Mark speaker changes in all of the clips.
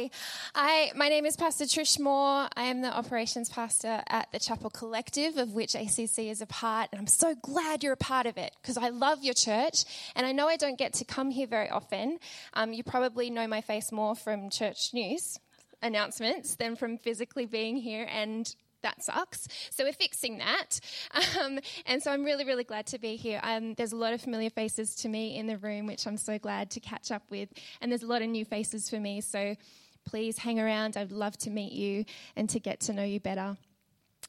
Speaker 1: Hey, I, my name is Pastor Trish Moore. I am the operations pastor at the Chapel Collective, of which ACC is a part, and I'm so glad you're a part of it because I love your church, and I know I don't get to come here very often. Um, you probably know my face more from church news announcements than from physically being here and that sucks. So we're fixing that. Um, and so I'm really, really glad to be here. Um, there's a lot of familiar faces to me in the room, which I'm so glad to catch up with. And there's a lot of new faces for me. So please hang around. I'd love to meet you and to get to know you better.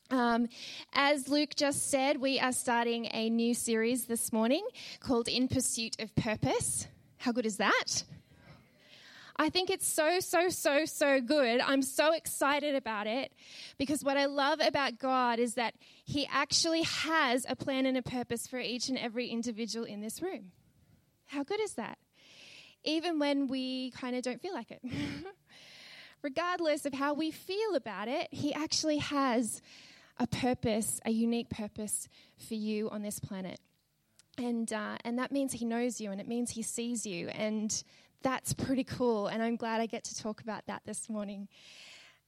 Speaker 1: Um, as Luke just said, we are starting a new series this morning called In Pursuit of Purpose. How good is that? I think it's so, so, so, so good. I'm so excited about it because what I love about God is that He actually has a plan and a purpose for each and every individual in this room. How good is that? Even when we kind of don't feel like it. Regardless of how we feel about it, He actually has a purpose, a unique purpose for you on this planet. And, uh, and that means he knows you and it means he sees you. And that's pretty cool, and I'm glad I get to talk about that this morning.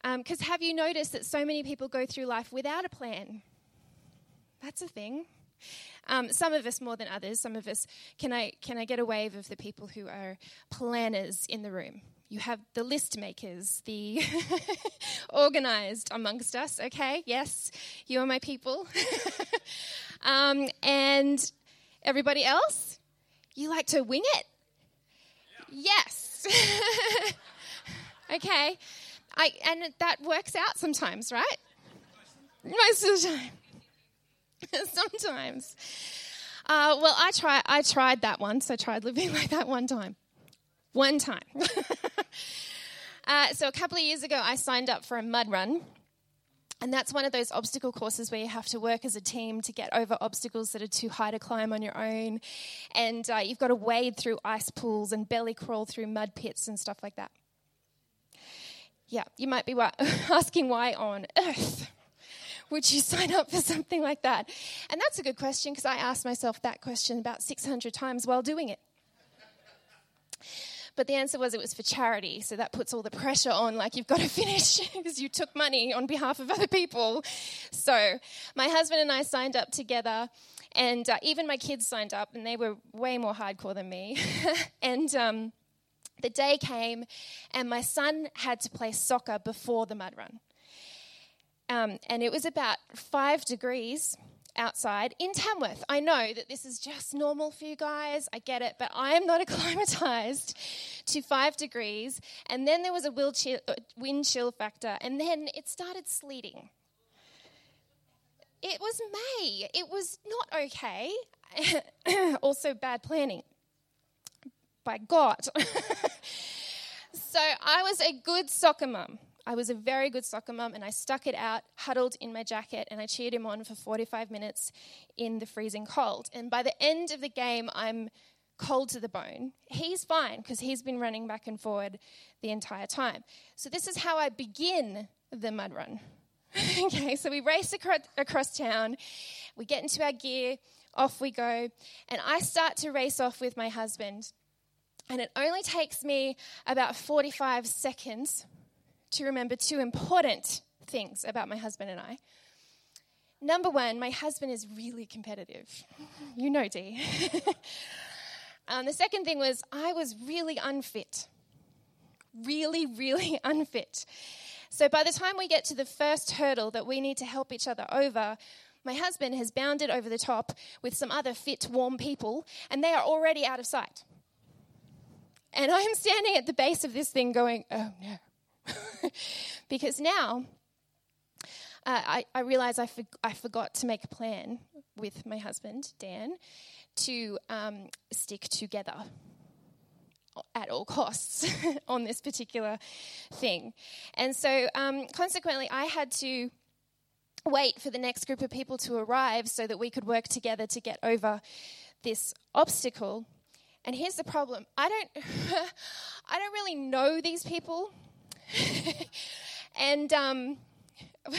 Speaker 1: Because um, have you noticed that so many people go through life without a plan? That's a thing. Um, some of us more than others. Some of us, can I, can I get a wave of the people who are planners in the room? You have the list makers, the organized amongst us, okay? Yes, you are my people. um, and everybody else, you like to wing it. Yes. okay. I, and that works out sometimes, right? Most of the time. sometimes. Uh, well, I try. I tried that once. I tried living like that one time. One time. uh, so a couple of years ago, I signed up for a mud run and that's one of those obstacle courses where you have to work as a team to get over obstacles that are too high to climb on your own. And uh, you've got to wade through ice pools and belly crawl through mud pits and stuff like that. Yeah, you might be asking why on earth would you sign up for something like that? And that's a good question because I asked myself that question about 600 times while doing it. But the answer was it was for charity. So that puts all the pressure on, like you've got to finish because you took money on behalf of other people. So my husband and I signed up together. And uh, even my kids signed up, and they were way more hardcore than me. and um, the day came, and my son had to play soccer before the mud run. Um, and it was about five degrees outside in Tamworth. I know that this is just normal for you guys. I get it, but I am not acclimatized to five degrees. And then there was a uh, wind chill factor, and then it started sleeting. It was May. It was not okay. also, bad planning by God. so I was a good soccer mum. I was a very good soccer mum and I stuck it out, huddled in my jacket, and I cheered him on for 45 minutes in the freezing cold. And by the end of the game, I'm cold to the bone. He's fine because he's been running back and forward the entire time. So, this is how I begin the mud run. okay, so we race across, across town, we get into our gear, off we go, and I start to race off with my husband. And it only takes me about 45 seconds to remember two important things about my husband and I. Number one, my husband is really competitive. You know, Dee. um, the second thing was I was really unfit. Really, really unfit. So by the time we get to the first hurdle that we need to help each other over, my husband has bounded over the top with some other fit, warm people, and they are already out of sight. And I'm standing at the base of this thing going, oh no. because now uh, I, I realize I, for, I forgot to make a plan with my husband, Dan, to um, stick together at all costs on this particular thing. And so, um, consequently, I had to wait for the next group of people to arrive so that we could work together to get over this obstacle. And here's the problem I don't, I don't really know these people and, um,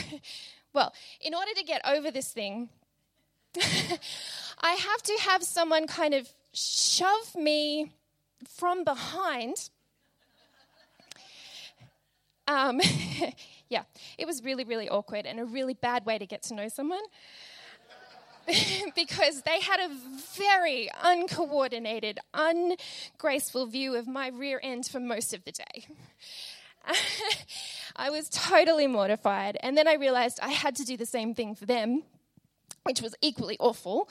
Speaker 1: well, in order to get over this thing, I have to have someone kind of shove me from behind Um, yeah, it was really, really awkward and a really bad way to get to know someone. because they had a very uncoordinated, ungraceful view of my rear end for most of the day. I was totally mortified. And then I realized I had to do the same thing for them, which was equally awful.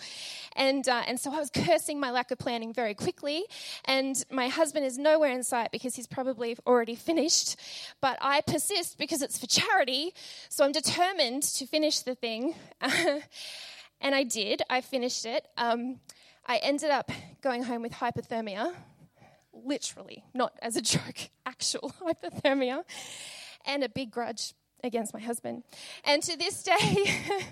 Speaker 1: And, uh, and so I was cursing my lack of planning very quickly. And my husband is nowhere in sight because he's probably already finished. But I persist because it's for charity. So I'm determined to finish the thing. And I did. I finished it. Um, I ended up going home with hypothermia, literally, not as a joke, actual hypothermia, and a big grudge against my husband. And to this day,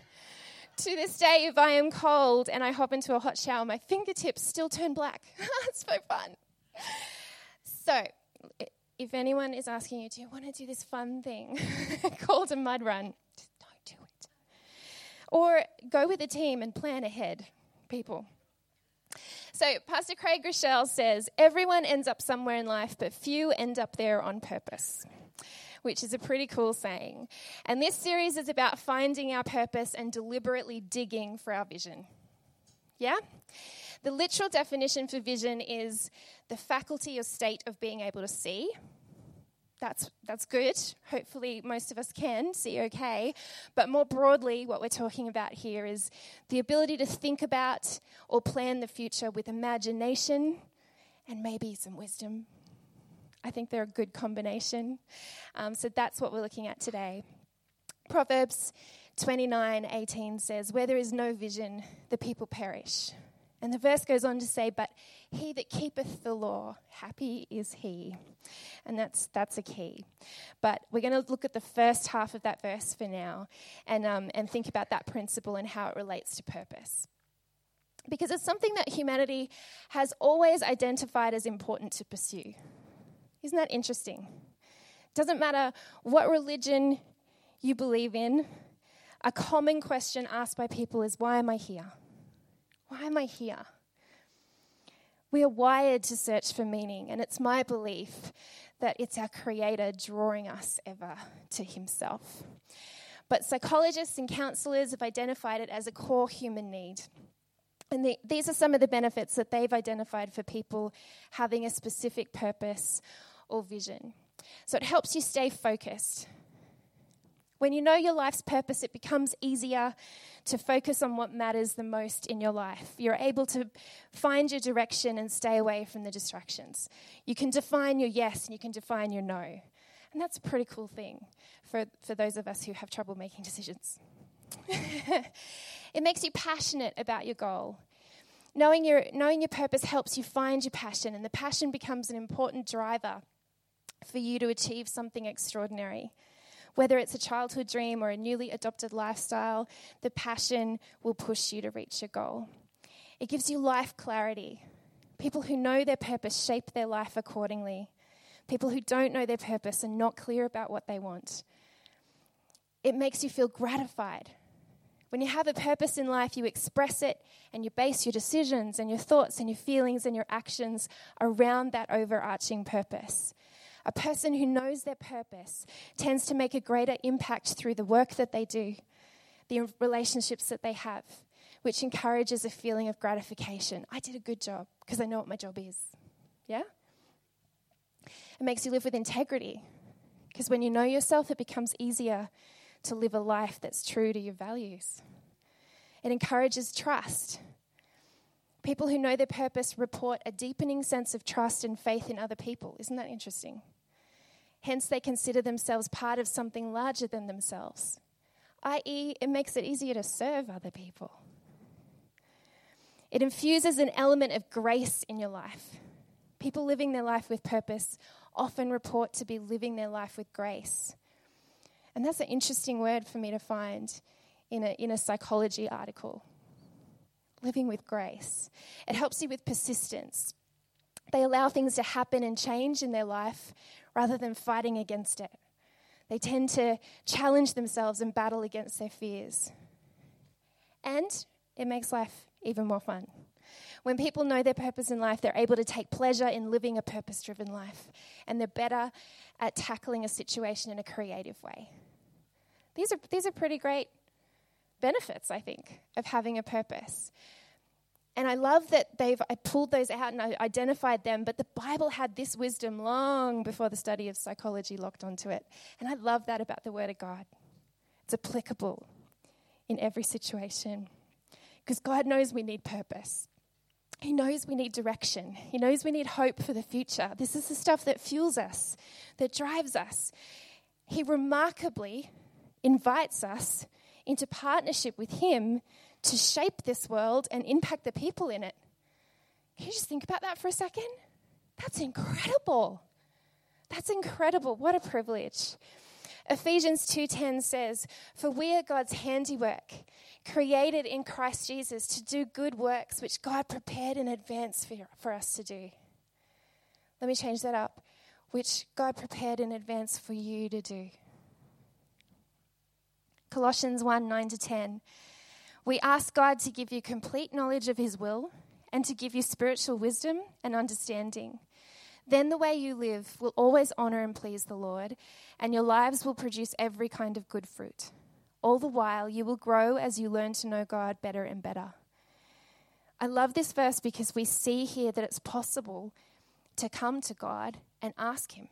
Speaker 1: to this day, if I am cold and I hop into a hot shower, my fingertips still turn black. it's so fun. So, if anyone is asking you, do you want to do this fun thing called a mud run? Just don't do it. Or go with a team and plan ahead, people. So, Pastor Craig Groeschel says everyone ends up somewhere in life, but few end up there on purpose, which is a pretty cool saying. And this series is about finding our purpose and deliberately digging for our vision. Yeah? The literal definition for vision is the faculty or state of being able to see that's, that's good. Hopefully, most of us can see okay. But more broadly, what we're talking about here is the ability to think about or plan the future with imagination and maybe some wisdom. I think they're a good combination. Um, so that's what we're looking at today. Proverbs 29 18 says, Where there is no vision, the people perish. And the verse goes on to say, But he that keepeth the law, happy is he. And that's, that's a key. But we're going to look at the first half of that verse for now and, um, and think about that principle and how it relates to purpose. Because it's something that humanity has always identified as important to pursue. Isn't that interesting? Doesn't matter what religion you believe in, a common question asked by people is, Why am I here? Why am I here? We are wired to search for meaning, and it's my belief that it's our Creator drawing us ever to Himself. But psychologists and counselors have identified it as a core human need. And the, these are some of the benefits that they've identified for people having a specific purpose or vision. So it helps you stay focused. When you know your life's purpose, it becomes easier to focus on what matters the most in your life. You're able to find your direction and stay away from the distractions. You can define your yes and you can define your no. And that's a pretty cool thing for, for those of us who have trouble making decisions. it makes you passionate about your goal. Knowing your, knowing your purpose helps you find your passion, and the passion becomes an important driver for you to achieve something extraordinary. Whether it's a childhood dream or a newly adopted lifestyle, the passion will push you to reach your goal. It gives you life clarity. People who know their purpose shape their life accordingly. People who don't know their purpose and not clear about what they want. It makes you feel gratified. When you have a purpose in life, you express it and you base your decisions and your thoughts and your feelings and your actions around that overarching purpose. A person who knows their purpose tends to make a greater impact through the work that they do, the relationships that they have, which encourages a feeling of gratification. I did a good job because I know what my job is. Yeah? It makes you live with integrity because when you know yourself, it becomes easier to live a life that's true to your values. It encourages trust. People who know their purpose report a deepening sense of trust and faith in other people. Isn't that interesting? Hence, they consider themselves part of something larger than themselves, i.e., it makes it easier to serve other people. It infuses an element of grace in your life. People living their life with purpose often report to be living their life with grace. And that's an interesting word for me to find in a, in a psychology article. Living with grace. It helps you with persistence. They allow things to happen and change in their life rather than fighting against it. They tend to challenge themselves and battle against their fears. And it makes life even more fun. When people know their purpose in life, they're able to take pleasure in living a purpose driven life. And they're better at tackling a situation in a creative way. These are, these are pretty great benefits, I think, of having a purpose. And I love that they've I pulled those out and I identified them, but the Bible had this wisdom long before the study of psychology locked onto it. And I love that about the Word of God. It's applicable in every situation because God knows we need purpose. He knows we need direction. He knows we need hope for the future. This is the stuff that fuels us, that drives us. He remarkably invites us into partnership with Him to shape this world and impact the people in it. Can you just think about that for a second? That's incredible. That's incredible. What a privilege. Ephesians 2:10 says, "For we are God's handiwork, created in Christ Jesus to do good works which God prepared in advance for, for us to do." Let me change that up. Which God prepared in advance for you to do. Colossians 1 9 to 10. We ask God to give you complete knowledge of His will and to give you spiritual wisdom and understanding. Then the way you live will always honor and please the Lord, and your lives will produce every kind of good fruit. All the while, you will grow as you learn to know God better and better. I love this verse because we see here that it's possible to come to God and ask Him.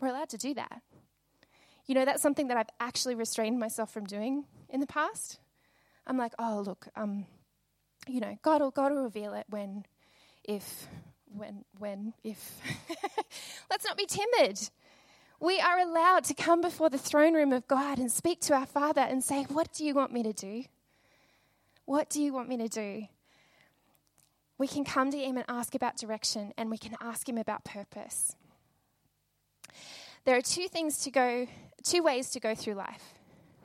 Speaker 1: We're allowed to do that. You know, that's something that I've actually restrained myself from doing in the past. I'm like, oh, look, um, you know, God will, God will reveal it when, if, when, when, if. Let's not be timid. We are allowed to come before the throne room of God and speak to our Father and say, What do you want me to do? What do you want me to do? We can come to Him and ask about direction, and we can ask Him about purpose. There are two things to go, two ways to go through life.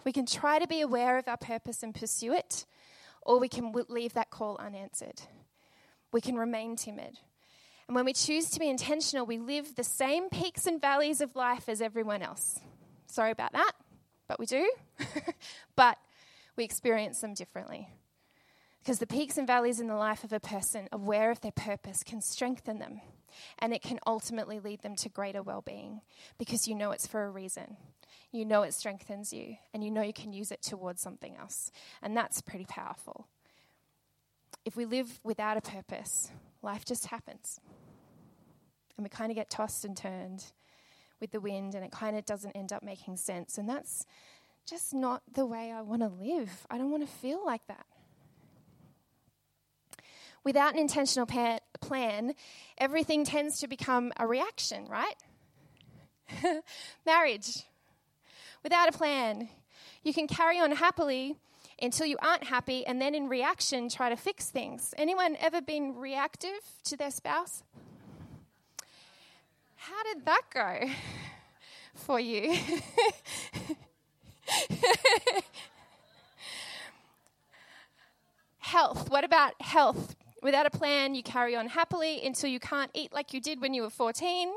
Speaker 1: We can try to be aware of our purpose and pursue it, or we can leave that call unanswered. We can remain timid. And when we choose to be intentional, we live the same peaks and valleys of life as everyone else. Sorry about that, but we do. but we experience them differently. Because the peaks and valleys in the life of a person, aware of their purpose, can strengthen them. And it can ultimately lead them to greater well being because you know it's for a reason you know it strengthens you and you know you can use it towards something else. And that's pretty powerful. If we live without a purpose, life just happens. And we kind of get tossed and turned with the wind, and it kind of doesn't end up making sense. And that's just not the way I want to live. I don't want to feel like that. Without an intentional pa- plan, everything tends to become a reaction, right? Marriage, without a plan. You can carry on happily until you aren't happy and then in reaction try to fix things. Anyone ever been reactive to their spouse? How did that go for you? health. What about health? Without a plan, you carry on happily until you can't eat like you did when you were 14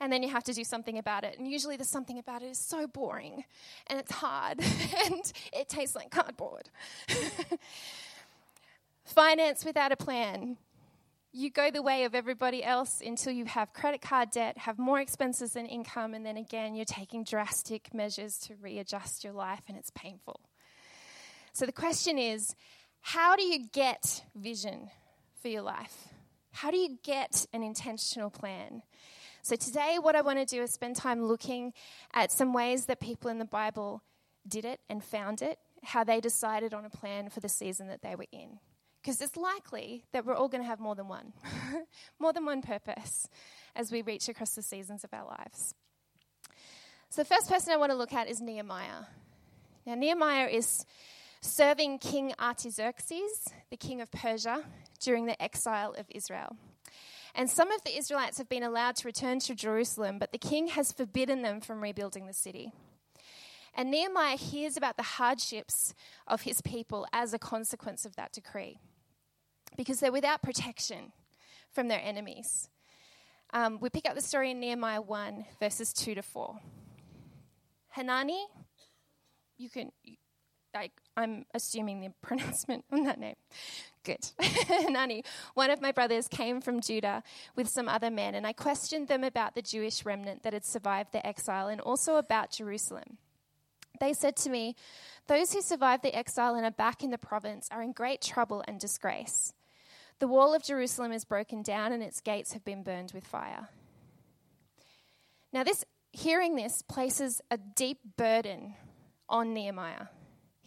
Speaker 1: and then you have to do something about it. And usually the something about it is so boring and it's hard and it tastes like cardboard. Finance without a plan. You go the way of everybody else until you have credit card debt, have more expenses than income, and then again you're taking drastic measures to readjust your life and it's painful. So the question is how do you get vision for your life? How do you get an intentional plan? So, today, what I want to do is spend time looking at some ways that people in the Bible did it and found it, how they decided on a plan for the season that they were in. Because it's likely that we're all going to have more than one, more than one purpose as we reach across the seasons of our lives. So, the first person I want to look at is Nehemiah. Now, Nehemiah is serving King Artaxerxes, the king of Persia, during the exile of Israel. And some of the Israelites have been allowed to return to Jerusalem, but the king has forbidden them from rebuilding the city. And Nehemiah hears about the hardships of his people as a consequence of that decree because they're without protection from their enemies. Um, we pick up the story in Nehemiah 1, verses 2 to 4. Hanani, you can, like, I'm assuming the pronouncement on that name, good. Nani, one of my brothers came from Judah with some other men, and I questioned them about the Jewish remnant that had survived the exile and also about Jerusalem. They said to me, Those who survived the exile and are back in the province are in great trouble and disgrace. The wall of Jerusalem is broken down and its gates have been burned with fire. Now, this hearing this places a deep burden on Nehemiah.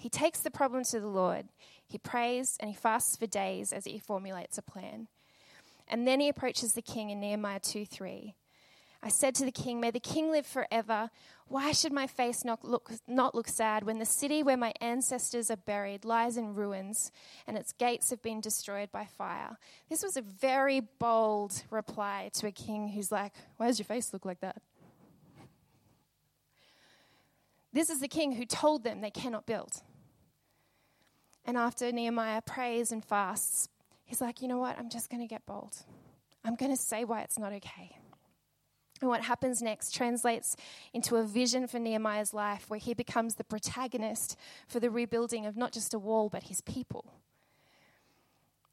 Speaker 1: He takes the problem to the Lord. He prays and he fasts for days as he formulates a plan. And then he approaches the king in Nehemiah 2 3. I said to the king, May the king live forever. Why should my face not look, not look sad when the city where my ancestors are buried lies in ruins and its gates have been destroyed by fire? This was a very bold reply to a king who's like, Why does your face look like that? This is the king who told them they cannot build. And after Nehemiah prays and fasts, he's like, You know what? I'm just going to get bold. I'm going to say why it's not okay. And what happens next translates into a vision for Nehemiah's life where he becomes the protagonist for the rebuilding of not just a wall, but his people.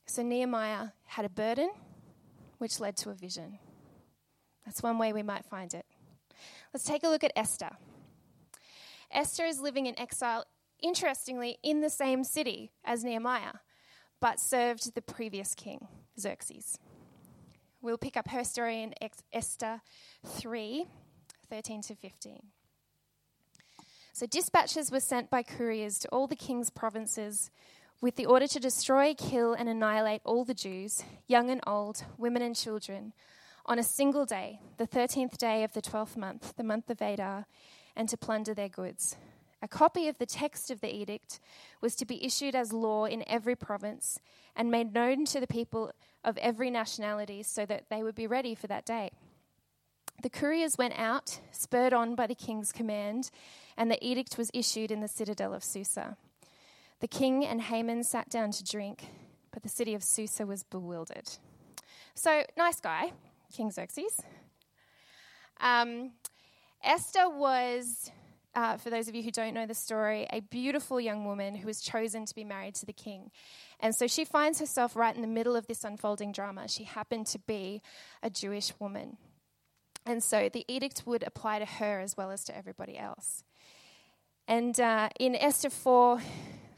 Speaker 1: So Nehemiah had a burden, which led to a vision. That's one way we might find it. Let's take a look at Esther. Esther is living in exile, interestingly, in the same city as Nehemiah, but served the previous king, Xerxes. We'll pick up her story in Esther 3 13 to 15. So, dispatches were sent by couriers to all the king's provinces with the order to destroy, kill, and annihilate all the Jews, young and old, women and children, on a single day, the 13th day of the 12th month, the month of Adar, and to plunder their goods. A copy of the text of the edict was to be issued as law in every province and made known to the people of every nationality so that they would be ready for that day. The couriers went out, spurred on by the king's command, and the edict was issued in the citadel of Susa. The king and Haman sat down to drink, but the city of Susa was bewildered. So, nice guy, King Xerxes. Um, Esther was, uh, for those of you who don't know the story, a beautiful young woman who was chosen to be married to the king. And so she finds herself right in the middle of this unfolding drama. She happened to be a Jewish woman. And so the edict would apply to her as well as to everybody else. And uh, in Esther 4,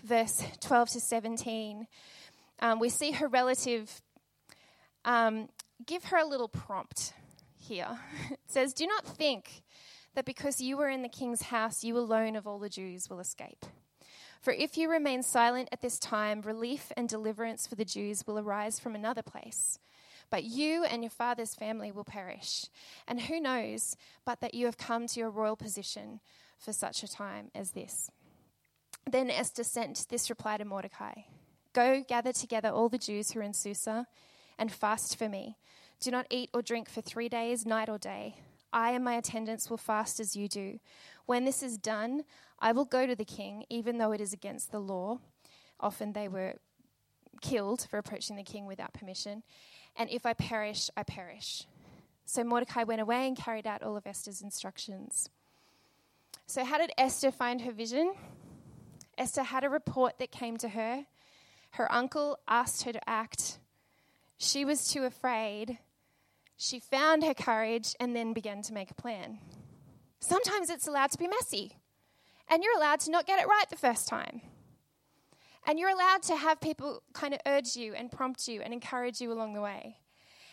Speaker 1: verse 12 to 17, um, we see her relative um, give her a little prompt here. It says, Do not think that because you were in the king's house, you alone of all the Jews will escape. For if you remain silent at this time, relief and deliverance for the Jews will arise from another place. But you and your father's family will perish. And who knows but that you have come to your royal position for such a time as this? Then Esther sent this reply to Mordecai Go gather together all the Jews who are in Susa and fast for me. Do not eat or drink for three days, night or day. I and my attendants will fast as you do. When this is done, I will go to the king, even though it is against the law. Often they were killed for approaching the king without permission. And if I perish, I perish. So Mordecai went away and carried out all of Esther's instructions. So, how did Esther find her vision? Esther had a report that came to her. Her uncle asked her to act. She was too afraid. She found her courage and then began to make a plan. Sometimes it's allowed to be messy. And you're allowed to not get it right the first time. And you're allowed to have people kind of urge you and prompt you and encourage you along the way.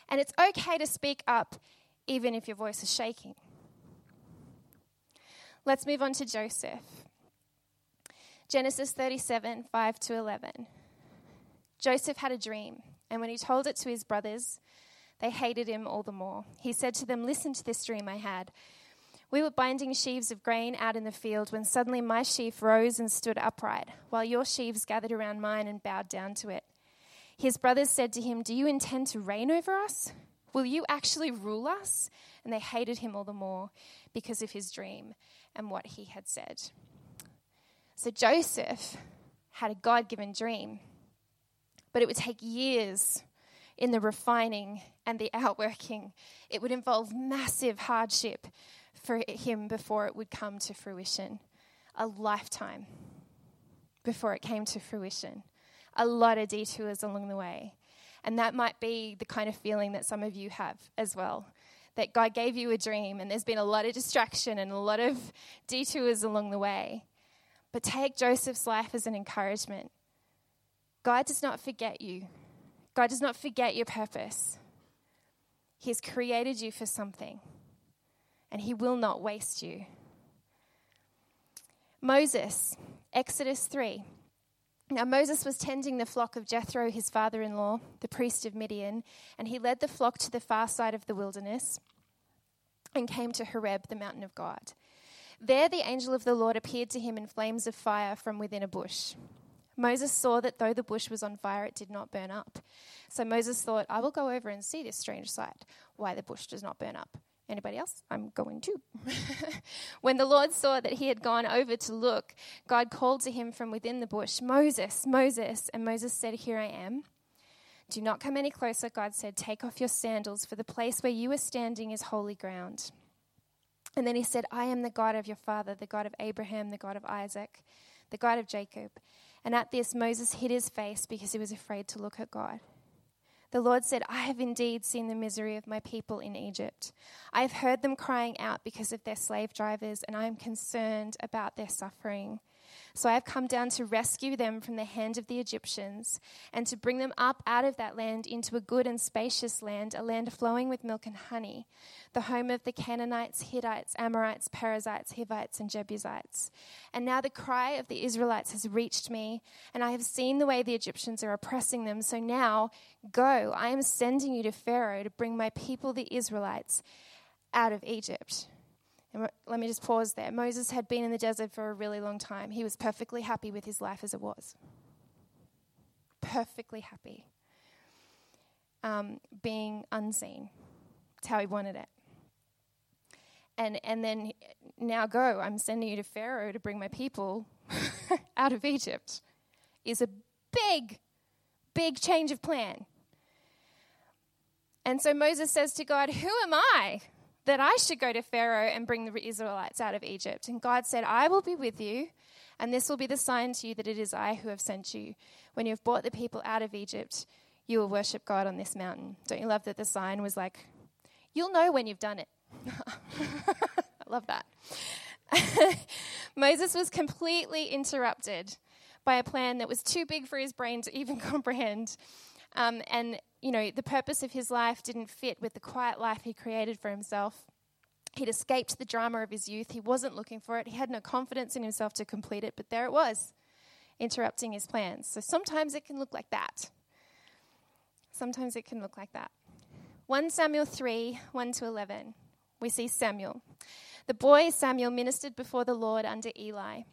Speaker 1: And it's okay to speak up even if your voice is shaking. Let's move on to Joseph. Genesis 37 5 to 11. Joseph had a dream, and when he told it to his brothers, they hated him all the more. He said to them, Listen to this dream I had. We were binding sheaves of grain out in the field when suddenly my sheaf rose and stood upright, while your sheaves gathered around mine and bowed down to it. His brothers said to him, Do you intend to reign over us? Will you actually rule us? And they hated him all the more because of his dream and what he had said. So Joseph had a God given dream, but it would take years in the refining and the outworking. It would involve massive hardship for him before it would come to fruition. A lifetime before it came to fruition. a lot of detours along the way. And that might be the kind of feeling that some of you have as well. That God gave you a dream and there's been a lot of distraction and a lot of detours along the way. But take Joseph's life as an encouragement. God does not forget you, God does not forget your purpose. He has created you for something, and He will not waste you. Moses, Exodus 3. Now, Moses was tending the flock of Jethro, his father in law, the priest of Midian, and he led the flock to the far side of the wilderness and came to Horeb, the mountain of God. There, the angel of the Lord appeared to him in flames of fire from within a bush. Moses saw that though the bush was on fire, it did not burn up. So Moses thought, I will go over and see this strange sight, why the bush does not burn up. Anybody else? I'm going to. when the Lord saw that he had gone over to look, God called to him from within the bush, Moses, Moses. And Moses said, Here I am. Do not come any closer, God said. Take off your sandals, for the place where you are standing is holy ground. And then he said, I am the God of your father, the God of Abraham, the God of Isaac, the God of Jacob. And at this, Moses hid his face because he was afraid to look at God. The Lord said, I have indeed seen the misery of my people in Egypt. I have heard them crying out because of their slave drivers, and I am concerned about their suffering. So I have come down to rescue them from the hand of the Egyptians and to bring them up out of that land into a good and spacious land, a land flowing with milk and honey, the home of the Canaanites, Hittites, Amorites, Perizzites, Hivites, and Jebusites. And now the cry of the Israelites has reached me, and I have seen the way the Egyptians are oppressing them. So now go, I am sending you to Pharaoh to bring my people, the Israelites, out of Egypt. And let me just pause there. Moses had been in the desert for a really long time. He was perfectly happy with his life as it was. Perfectly happy. Um, being unseen. It's how he wanted it. And, and then now go, I'm sending you to Pharaoh to bring my people out of Egypt, is a big, big change of plan. And so Moses says to God, Who am I? That I should go to Pharaoh and bring the Israelites out of Egypt. And God said, I will be with you, and this will be the sign to you that it is I who have sent you. When you have brought the people out of Egypt, you will worship God on this mountain. Don't you love that the sign was like, you'll know when you've done it? I love that. Moses was completely interrupted by a plan that was too big for his brain to even comprehend. Um, and you know, the purpose of his life didn't fit with the quiet life he created for himself. He'd escaped the drama of his youth. He wasn't looking for it. He had no confidence in himself to complete it, but there it was, interrupting his plans. So sometimes it can look like that. Sometimes it can look like that. 1 Samuel 3 1 to 11. We see Samuel. The boy Samuel ministered before the Lord under Eli.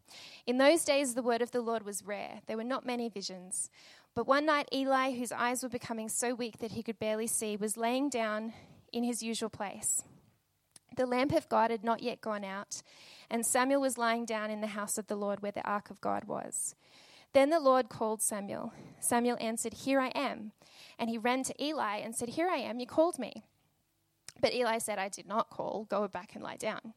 Speaker 1: In those days, the word of the Lord was rare. There were not many visions. But one night, Eli, whose eyes were becoming so weak that he could barely see, was laying down in his usual place. The lamp of God had not yet gone out, and Samuel was lying down in the house of the Lord where the ark of God was. Then the Lord called Samuel. Samuel answered, Here I am. And he ran to Eli and said, Here I am, you called me. But Eli said, I did not call, go back and lie down.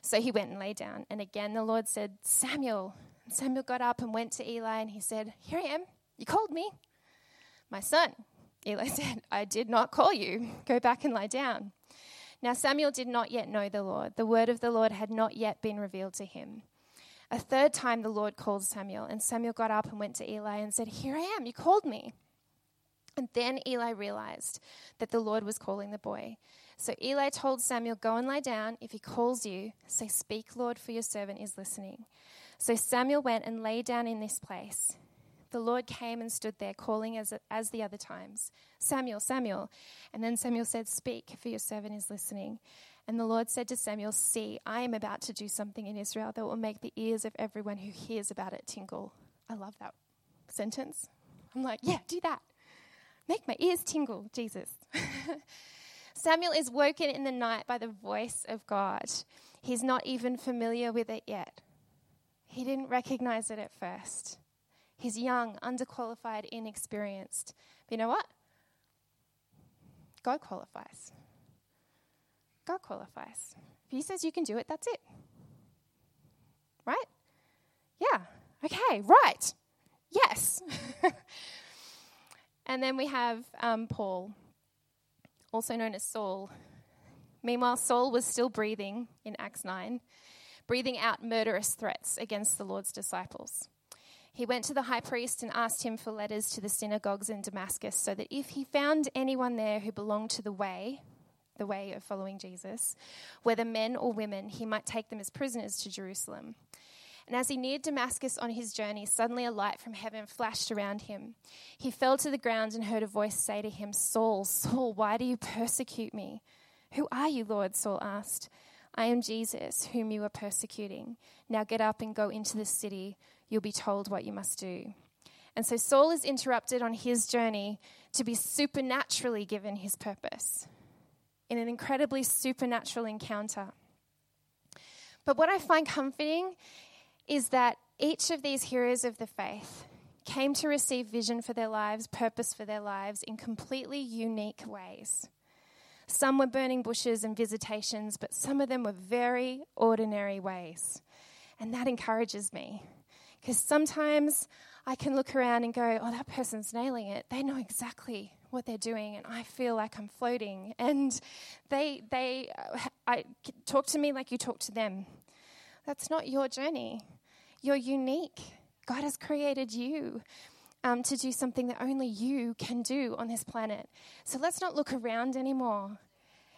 Speaker 1: So he went and lay down. And again the Lord said, Samuel. And Samuel got up and went to Eli and he said, Here I am, you called me. My son. Eli said, I did not call you. Go back and lie down. Now Samuel did not yet know the Lord. The word of the Lord had not yet been revealed to him. A third time the Lord called Samuel, and Samuel got up and went to Eli and said, Here I am, you called me. And then Eli realized that the Lord was calling the boy. So Eli told Samuel, Go and lie down. If he calls you, say, Speak, Lord, for your servant is listening. So Samuel went and lay down in this place. The Lord came and stood there, calling as, as the other times Samuel, Samuel. And then Samuel said, Speak, for your servant is listening. And the Lord said to Samuel, See, I am about to do something in Israel that will make the ears of everyone who hears about it tingle. I love that sentence. I'm like, Yeah, do that. Make my ears tingle, Jesus. Samuel is woken in the night by the voice of God. He's not even familiar with it yet. He didn't recognize it at first. He's young, underqualified, inexperienced. But you know what? God qualifies. God qualifies. If He says you can do it, that's it. Right? Yeah. Okay, right. Yes. and then we have um, Paul, also known as Saul. Meanwhile, Saul was still breathing in Acts 9, breathing out murderous threats against the Lord's disciples. He went to the high priest and asked him for letters to the synagogues in Damascus so that if he found anyone there who belonged to the way, the way of following Jesus, whether men or women, he might take them as prisoners to Jerusalem. And as he neared Damascus on his journey, suddenly a light from heaven flashed around him. He fell to the ground and heard a voice say to him, Saul, Saul, why do you persecute me? Who are you, Lord? Saul asked. I am Jesus, whom you are persecuting. Now get up and go into the city. You'll be told what you must do. And so Saul is interrupted on his journey to be supernaturally given his purpose in an incredibly supernatural encounter. But what I find comforting is that each of these heroes of the faith came to receive vision for their lives, purpose for their lives in completely unique ways. Some were burning bushes and visitations, but some of them were very ordinary ways. And that encourages me because sometimes I can look around and go, oh, that person's nailing it. They know exactly what they're doing, and I feel like I'm floating. And they, they uh, I, talk to me like you talk to them. That's not your journey. You're unique. God has created you um, to do something that only you can do on this planet. So let's not look around anymore,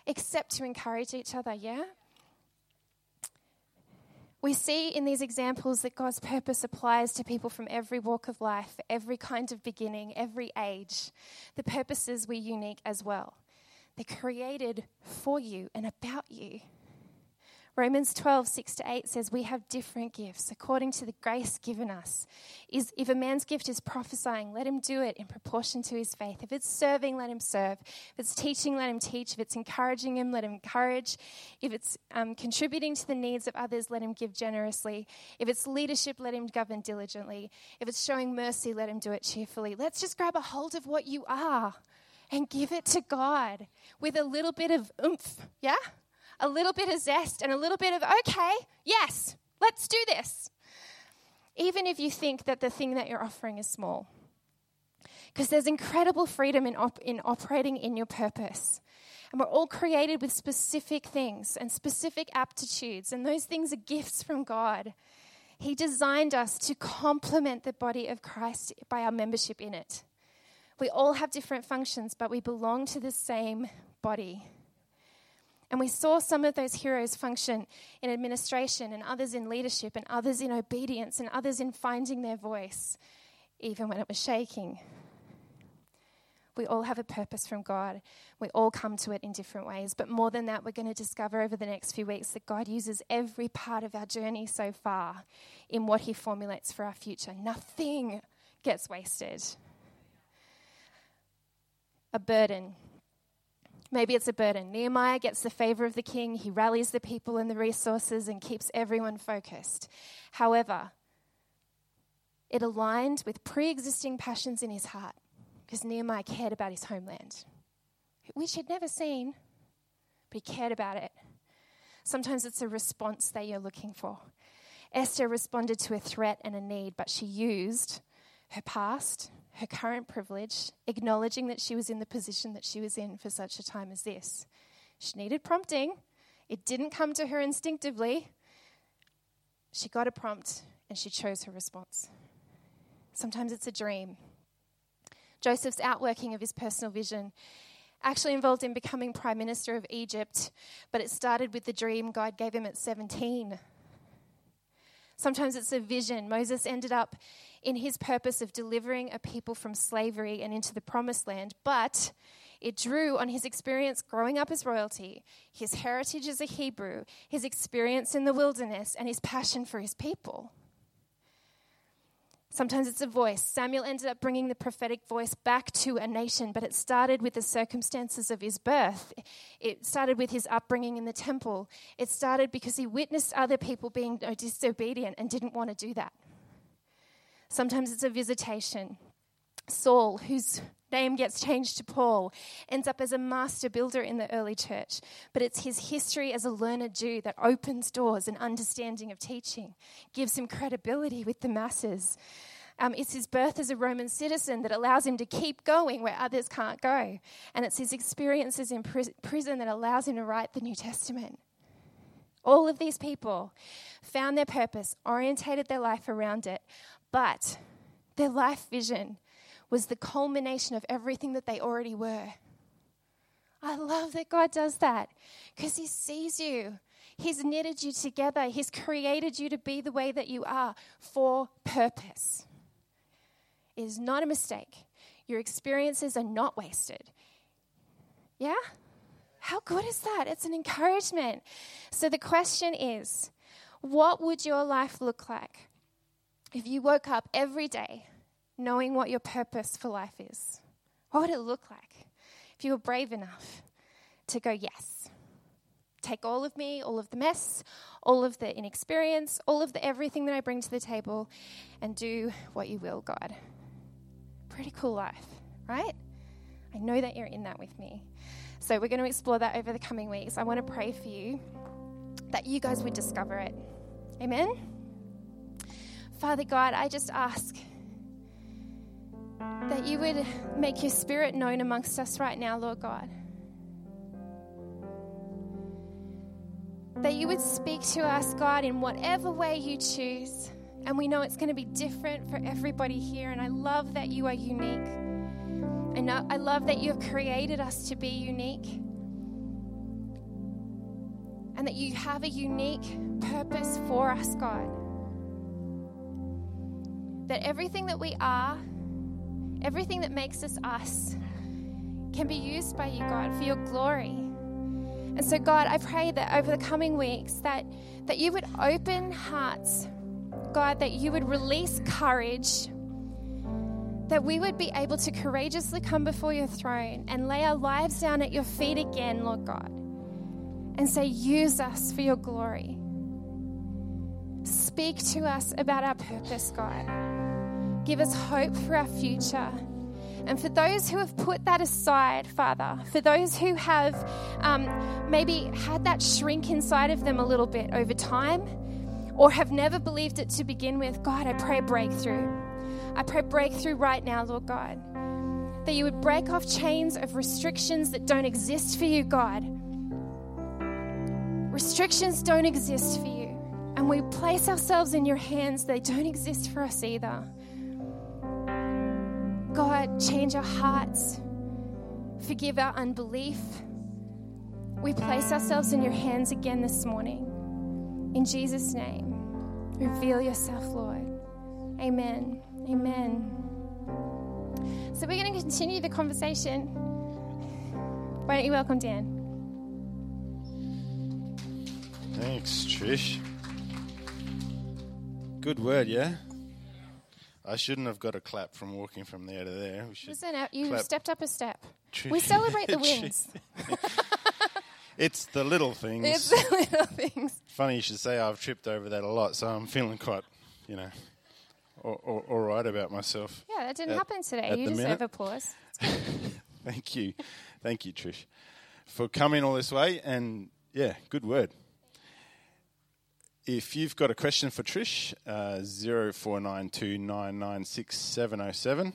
Speaker 1: except to encourage each other, yeah? We see in these examples that God's purpose applies to people from every walk of life, every kind of beginning, every age. The purposes were unique as well. They're created for you and about you. Romans 12, 6 to 8 says, We have different gifts according to the grace given us. Is, if a man's gift is prophesying, let him do it in proportion to his faith. If it's serving, let him serve. If it's teaching, let him teach. If it's encouraging him, let him encourage. If it's um, contributing to the needs of others, let him give generously. If it's leadership, let him govern diligently. If it's showing mercy, let him do it cheerfully. Let's just grab a hold of what you are and give it to God with a little bit of oomph, yeah? A little bit of zest and a little bit of, okay, yes, let's do this. Even if you think that the thing that you're offering is small. Because there's incredible freedom in, op- in operating in your purpose. And we're all created with specific things and specific aptitudes, and those things are gifts from God. He designed us to complement the body of Christ by our membership in it. We all have different functions, but we belong to the same body. And we saw some of those heroes function in administration, and others in leadership, and others in obedience, and others in finding their voice, even when it was shaking. We all have a purpose from God. We all come to it in different ways. But more than that, we're going to discover over the next few weeks that God uses every part of our journey so far in what He formulates for our future. Nothing gets wasted. A burden Maybe it's a burden. Nehemiah gets the favor of the king, he rallies the people and the resources and keeps everyone focused. However, it aligned with pre existing passions in his heart because Nehemiah cared about his homeland, which he'd never seen, but he cared about it. Sometimes it's a response that you're looking for. Esther responded to a threat and a need, but she used her past, her current privilege, acknowledging that she was in the position that she was in for such a time as this. She needed prompting. It didn't come to her instinctively. She got a prompt and she chose her response. Sometimes it's a dream. Joseph's outworking of his personal vision actually involved him becoming prime minister of Egypt, but it started with the dream God gave him at 17. Sometimes it's a vision. Moses ended up in his purpose of delivering a people from slavery and into the promised land, but it drew on his experience growing up as royalty, his heritage as a Hebrew, his experience in the wilderness, and his passion for his people. Sometimes it's a voice. Samuel ended up bringing the prophetic voice back to a nation, but it started with the circumstances of his birth. It started with his upbringing in the temple. It started because he witnessed other people being uh, disobedient and didn't want to do that. Sometimes it's a visitation. Saul, whose name gets changed to Paul, ends up as a master builder in the early church. But it's his history as a learned Jew that opens doors and understanding of teaching, gives him credibility with the masses. Um, it's his birth as a Roman citizen that allows him to keep going where others can't go. And it's his experiences in prison that allows him to write the New Testament. All of these people found their purpose, orientated their life around it, but their life vision was the culmination of everything that they already were. I love that God does that because He sees you. He's knitted you together. He's created you to be the way that you are for purpose. It is not a mistake. Your experiences are not wasted. Yeah? How good is that? It's an encouragement. So the question is what would your life look like if you woke up every day knowing what your purpose for life is? What would it look like if you were brave enough to go, yes? Take all of me, all of the mess, all of the inexperience, all of the everything that I bring to the table, and do what you will, God. Pretty cool life, right? I know that you're in that with me. So we're going to explore that over the coming weeks. I want to pray for you that you guys would discover it. Amen? Father God, I just ask that you would make your spirit known amongst us right now, Lord God. That you would speak to us, God, in whatever way you choose. And we know it's going to be different for everybody here. And I love that you are unique. Know, I love that you have created us to be unique. And that you have a unique purpose for us, God. That everything that we are, everything that makes us us, can be used by you, God, for your glory. And so, God, I pray that over the coming weeks that, that you would open hearts, God, that you would release courage, that we would be able to courageously come before your throne and lay our lives down at your feet again, Lord God, and say, use us for your glory. Speak to us about our purpose, God. Give us hope for our future. And for those who have put that aside, Father, for those who have um, maybe had that shrink inside of them a little bit over time or have never believed it to begin with, God, I pray breakthrough. I pray breakthrough right now, Lord God. That you would break off chains of restrictions that don't exist for you, God. Restrictions don't exist for you. And we place ourselves in your hands, they don't exist for us either. God, change our hearts. Forgive our unbelief. We place ourselves in your hands again this morning. In Jesus' name, reveal yourself, Lord. Amen. Amen. So we're going to continue the conversation. Why don't you welcome Dan?
Speaker 2: Thanks, Trish. Good word, yeah? I shouldn't have got a clap from walking from there to there.
Speaker 1: We Listen, uh, you clap. stepped up a step. We celebrate the wins.
Speaker 2: it's the little things.
Speaker 1: It's the little things.
Speaker 2: Funny you should say I've tripped over that a lot, so I'm feeling quite, you know, all, all, all right about myself.
Speaker 1: Yeah, that didn't at, happen today. You deserve minute. applause.
Speaker 2: Thank you. Thank you, Trish, for coming all this way. And yeah, good word. If you've got a question for Trish, uh, 0492996707. We'll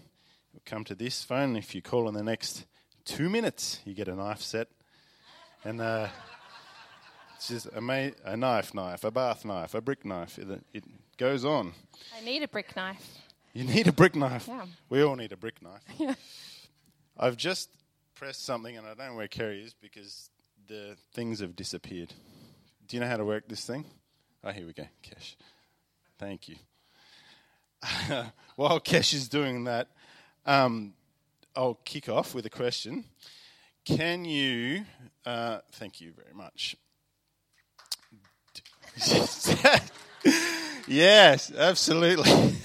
Speaker 2: come to this phone. If you call in the next two minutes, you get a knife set. And uh, it's just a, ma- a, knife knife, a bath knife, a brick knife. It, it, goes on.
Speaker 1: I need a brick knife.
Speaker 2: You need a brick knife?
Speaker 1: Yeah.
Speaker 2: We all need a brick knife. Yeah. I've just pressed something and I don't know where Kerry is because the things have disappeared. Do you know how to work this thing? Oh, here we go, Kesh. Thank you. While Kesh is doing that, um, I'll kick off with a question. Can you, uh, thank you very much. yes, absolutely.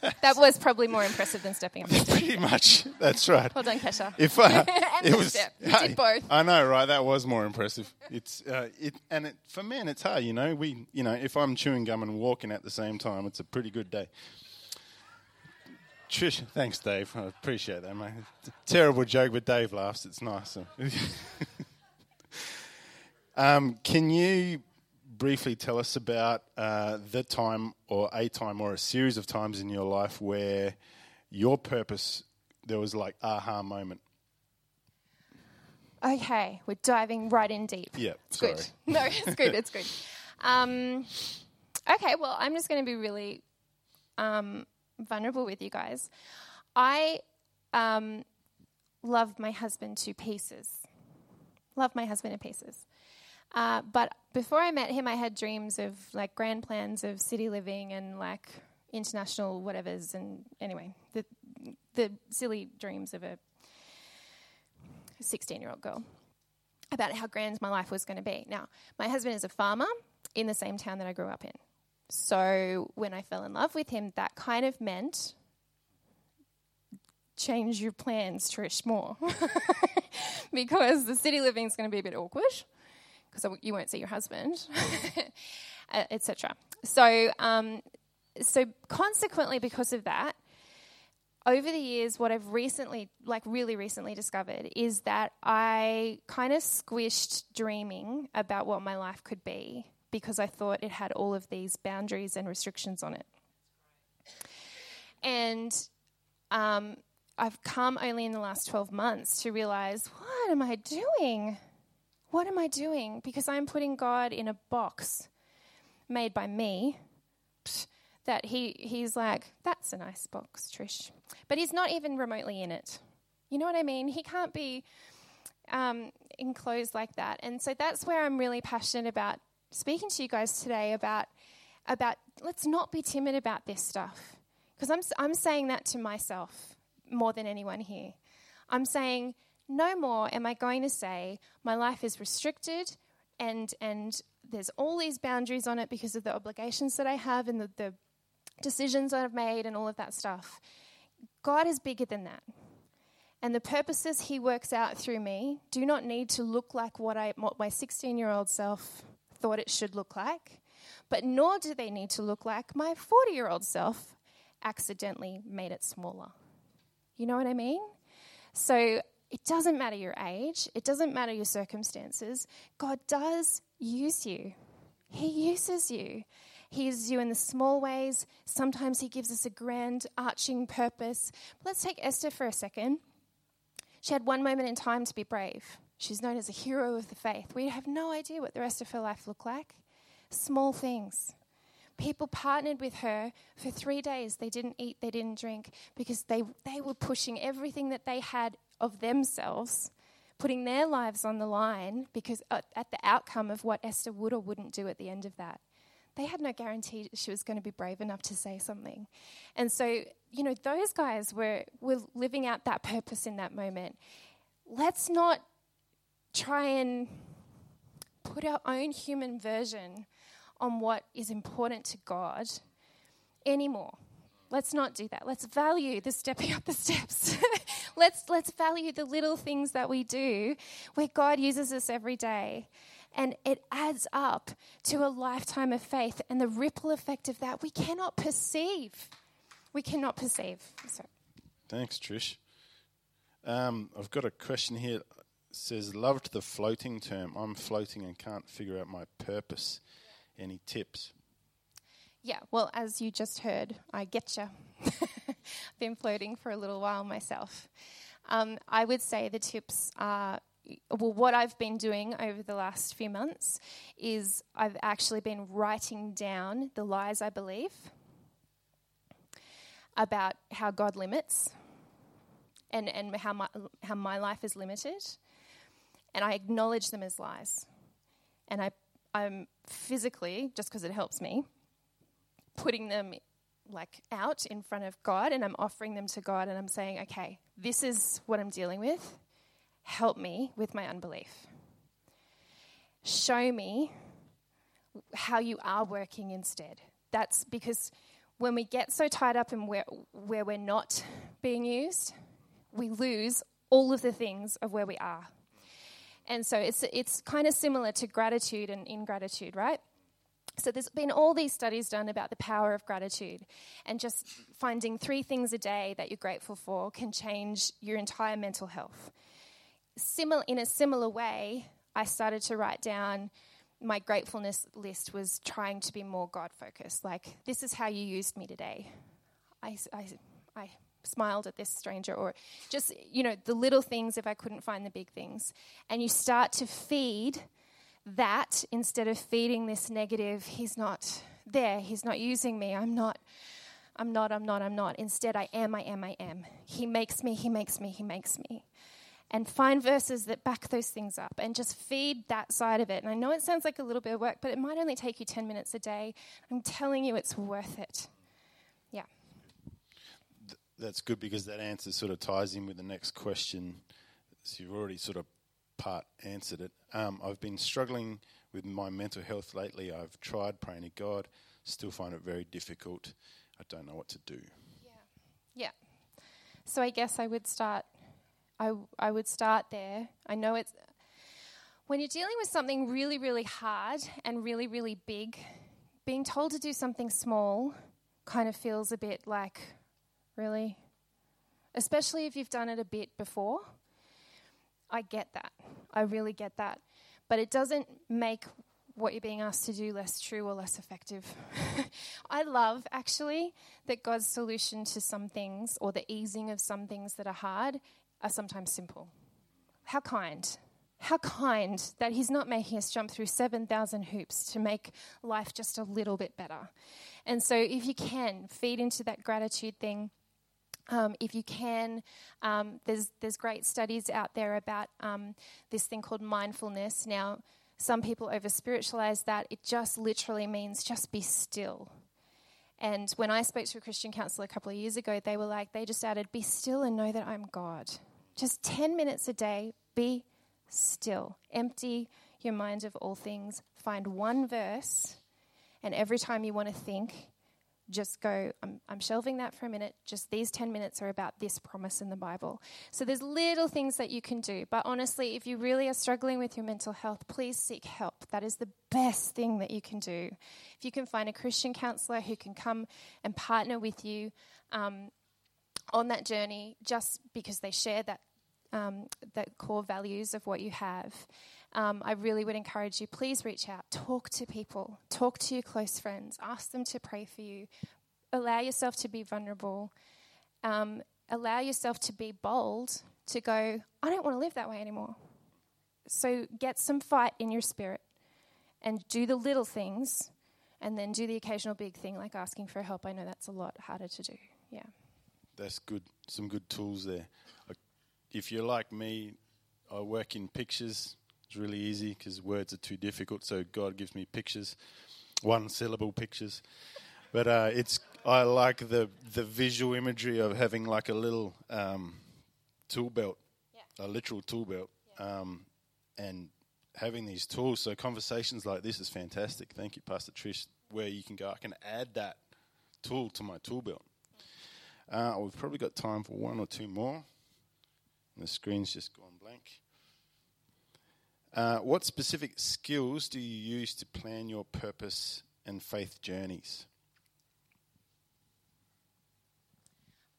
Speaker 1: that was probably more impressive than stepping up.
Speaker 2: Pretty much, that's right.
Speaker 1: Well done, Kesha.
Speaker 2: If uh,
Speaker 1: it was, step. You did both.
Speaker 2: I know, right? That was more impressive. It's uh, it, and it, for men, it's hard. You know, we, you know, if I'm chewing gum and walking at the same time, it's a pretty good day. Trish, thanks, Dave. I appreciate that, mate. Terrible joke, but Dave laughs. It's nice. um, can you briefly tell us about uh, the time or a time or a series of times in your life where your purpose, there was like aha moment?
Speaker 1: Okay, we're diving right in deep.
Speaker 2: Yeah,
Speaker 1: it's
Speaker 2: sorry.
Speaker 1: good. No, it's good. It's good. Um, okay, well, I'm just going to be really um, vulnerable with you guys. I um, love my husband to pieces. Love my husband to pieces. Uh, but before I met him, I had dreams of like grand plans of city living and like international whatevers. And anyway, the the silly dreams of a 16 year old girl about how grand my life was going to be. Now, my husband is a farmer in the same town that I grew up in. So when I fell in love with him, that kind of meant change your plans, Trish, more. because the city living is going to be a bit awkward because you won't see your husband, etc. So, um, so consequently, because of that, over the years, what I've recently, like really recently discovered, is that I kind of squished dreaming about what my life could be because I thought it had all of these boundaries and restrictions on it. And um, I've come only in the last 12 months to realize what am I doing? What am I doing? Because I'm putting God in a box made by me. that he, he's like, that's a nice box, Trish. But he's not even remotely in it. You know what I mean? He can't be um, enclosed like that. And so that's where I'm really passionate about speaking to you guys today about, about let's not be timid about this stuff. Because I'm, I'm saying that to myself more than anyone here. I'm saying, no more am I going to say my life is restricted and, and there's all these boundaries on it because of the obligations that I have and the, the decisions I've made and all of that stuff. God is bigger than that. And the purposes He works out through me do not need to look like what, I, what my 16 year old self thought it should look like, but nor do they need to look like my 40 year old self accidentally made it smaller. You know what I mean? So it doesn't matter your age, it doesn't matter your circumstances. God does use you, He uses you. He uses you in the small ways. Sometimes He gives us a grand, arching purpose. But let's take Esther for a second. She had one moment in time to be brave. She's known as a hero of the faith. We have no idea what the rest of her life looked like. Small things. People partnered with her for three days. They didn't eat, they didn't drink, because they, they were pushing everything that they had of themselves, putting their lives on the line because at, at the outcome of what Esther would or wouldn't do at the end of that. They had no guarantee she was going to be brave enough to say something. And so, you know, those guys were, were living out that purpose in that moment. Let's not try and put our own human version on what is important to God anymore. Let's not do that. Let's value the stepping up the steps. Let's, let's value the little things that we do where God uses us every day. And it adds up to a lifetime of faith. And the ripple effect of that we cannot perceive. We cannot perceive. Sorry.
Speaker 2: Thanks, Trish. Um, I've got a question here. It says, loved the floating term. I'm floating and can't figure out my purpose. Any tips?
Speaker 1: Yeah, well, as you just heard, I get you. I've been floating for a little while myself. Um, I would say the tips are well, what I've been doing over the last few months is I've actually been writing down the lies I believe about how God limits and, and how, my, how my life is limited. And I acknowledge them as lies. And I, I'm physically, just because it helps me, putting them like out in front of God and I'm offering them to God and I'm saying, okay, this is what I'm dealing with. Help me with my unbelief. Show me how you are working instead. That's because when we get so tied up in where, where we're not being used, we lose all of the things of where we are. And so it's, it's kind of similar to gratitude and ingratitude, right? So there's been all these studies done about the power of gratitude, and just finding three things a day that you're grateful for can change your entire mental health. Similar, in a similar way, I started to write down my gratefulness list was trying to be more God focused. Like, this is how you used me today. I, I, I smiled at this stranger, or just, you know, the little things if I couldn't find the big things. And you start to feed that instead of feeding this negative, he's not there, he's not using me, I'm not. I'm not, I'm not, I'm not. Instead, I am, I am, I am. He makes me, He makes me, He makes me and find verses that back those things up and just feed that side of it. And I know it sounds like a little bit of work, but it might only take you 10 minutes a day. I'm telling you, it's worth it. Yeah.
Speaker 2: That's good because that answer sort of ties in with the next question. So you've already sort of part answered it. Um, I've been struggling with my mental health lately. I've tried praying to God, still find it very difficult. I don't know what to do.
Speaker 1: Yeah. Yeah. So I guess I would start I, I would start there. I know it's when you're dealing with something really, really hard and really, really big, being told to do something small kind of feels a bit like, really? Especially if you've done it a bit before. I get that. I really get that. But it doesn't make what you're being asked to do less true or less effective. I love actually that God's solution to some things or the easing of some things that are hard are sometimes simple. How kind. How kind that He's not making us jump through 7,000 hoops to make life just a little bit better. And so, if you can, feed into that gratitude thing. Um, if you can, um, there's, there's great studies out there about um, this thing called mindfulness. Now, some people over spiritualize that. It just literally means just be still. And when I spoke to a Christian counselor a couple of years ago, they were like, they just added, be still and know that I'm God. Just 10 minutes a day, be still. Empty your mind of all things. Find one verse, and every time you want to think, just go, I'm, I'm, shelving that for a minute. Just these 10 minutes are about this promise in the Bible. So there's little things that you can do. But honestly, if you really are struggling with your mental health, please seek help. That is the best thing that you can do. If you can find a Christian counselor who can come and partner with you um, on that journey, just because they share that um, the core values of what you have, um, I really would encourage you please reach out, talk to people, talk to your close friends, ask them to pray for you, allow yourself to be vulnerable, um, allow yourself to be bold to go, I don't want to live that way anymore. So get some fight in your spirit and do the little things and then do the occasional big thing like asking for help. I know that's a lot harder to do. Yeah.
Speaker 2: That's good. Some good tools there if you're like me, I work in pictures. It's really easy because words are too difficult. So God gives me pictures, one syllable pictures. But uh, it's I like the the visual imagery of having like a little um, tool belt, yeah. a literal tool belt, yeah. um, and having these tools. So conversations like this is fantastic. Thank you, Pastor Trish. Where you can go, I can add that tool to my tool belt. Uh, we've probably got time for one or two more. The screen's just gone blank. Uh, what specific skills do you use to plan your purpose and faith journeys?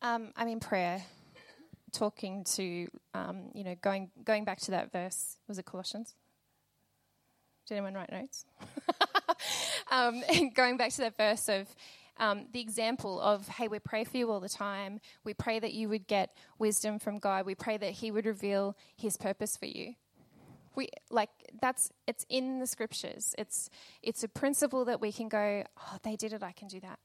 Speaker 1: Um, I mean, prayer. Talking to, um, you know, going going back to that verse. Was it Colossians? Did anyone write notes? um, going back to that verse of um, the example of, hey, we pray for you all the time. We pray that you would get wisdom from God. We pray that He would reveal His purpose for you. We like that's it's in the scriptures. It's it's a principle that we can go, oh, they did it, I can do that.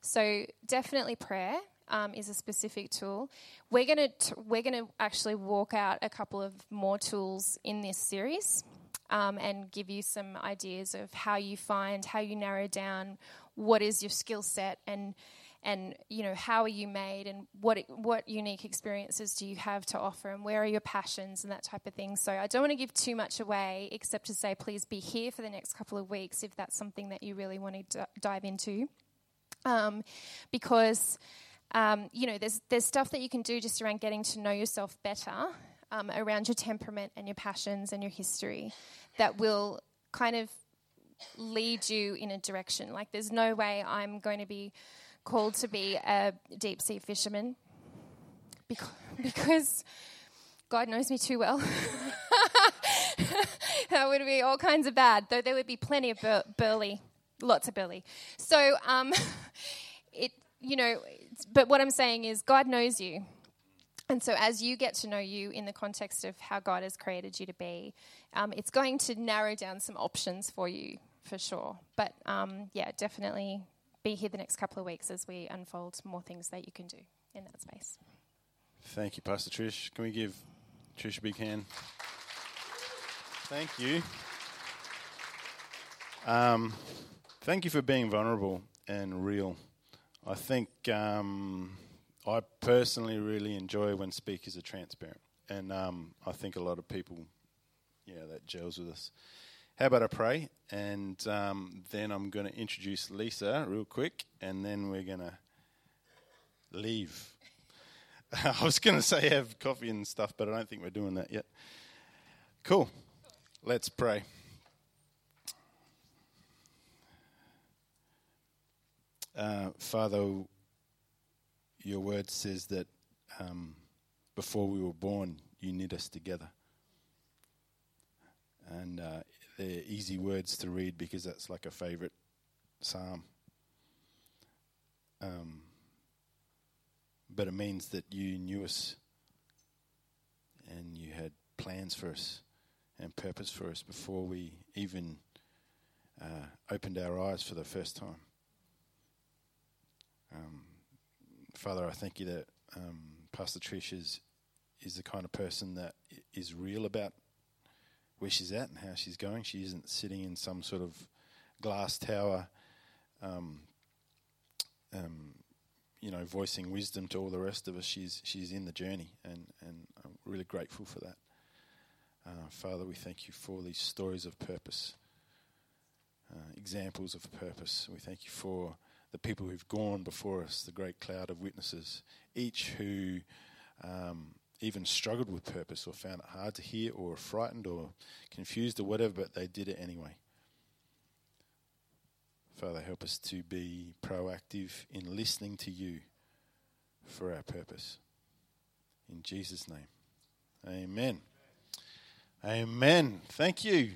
Speaker 1: So definitely prayer. Um, is a specific tool. We're gonna t- we're gonna actually walk out a couple of more tools in this series, um, and give you some ideas of how you find, how you narrow down what is your skill set and and you know how are you made and what what unique experiences do you have to offer and where are your passions and that type of thing so i don't want to give too much away except to say please be here for the next couple of weeks if that's something that you really want to d- dive into um, because um, you know there's there's stuff that you can do just around getting to know yourself better um, around your temperament and your passions and your history that will kind of lead you in a direction. Like, there's no way I'm going to be called to be a deep sea fisherman because God knows me too well. that would be all kinds of bad, though there would be plenty of bur- berley, lots of berley. So, um, it, you know, but what I'm saying is God knows you. And so, as you get to know you in the context of how God has created you to be, um, it's going to narrow down some options for you for sure. But um, yeah, definitely be here the next couple of weeks as we unfold more things that you can do in that space.
Speaker 2: Thank you, Pastor Trish. Can we give Trish a big hand? Thank you. Um, thank you for being vulnerable and real. I think um, I personally really enjoy when speakers are transparent, and um, I think a lot of people, yeah, that gels with us. How about I pray, and um, then I'm going to introduce Lisa real quick, and then we're going to leave. I was going to say have coffee and stuff, but I don't think we're doing that yet. Cool. Let's pray. Uh, Father, your word says that um, before we were born, you knit us together. And uh, they're easy words to read because that's like a favorite psalm. Um, but it means that you knew us and you had plans for us and purpose for us before we even uh, opened our eyes for the first time. Um, Father, I thank you that um, Pastor Trish is, is the kind of person that is real about where she's at and how she's going. She isn't sitting in some sort of glass tower, um, um, you know, voicing wisdom to all the rest of us. She's she's in the journey, and and I'm really grateful for that. Uh, Father, we thank you for these stories of purpose, uh, examples of purpose. We thank you for the people who've gone before us, the great cloud of witnesses, each who um, even struggled with purpose or found it hard to hear or were frightened or confused or whatever, but they did it anyway. Father, help us to be proactive in listening to you for our purpose. In Jesus' name, amen. Amen. Thank you.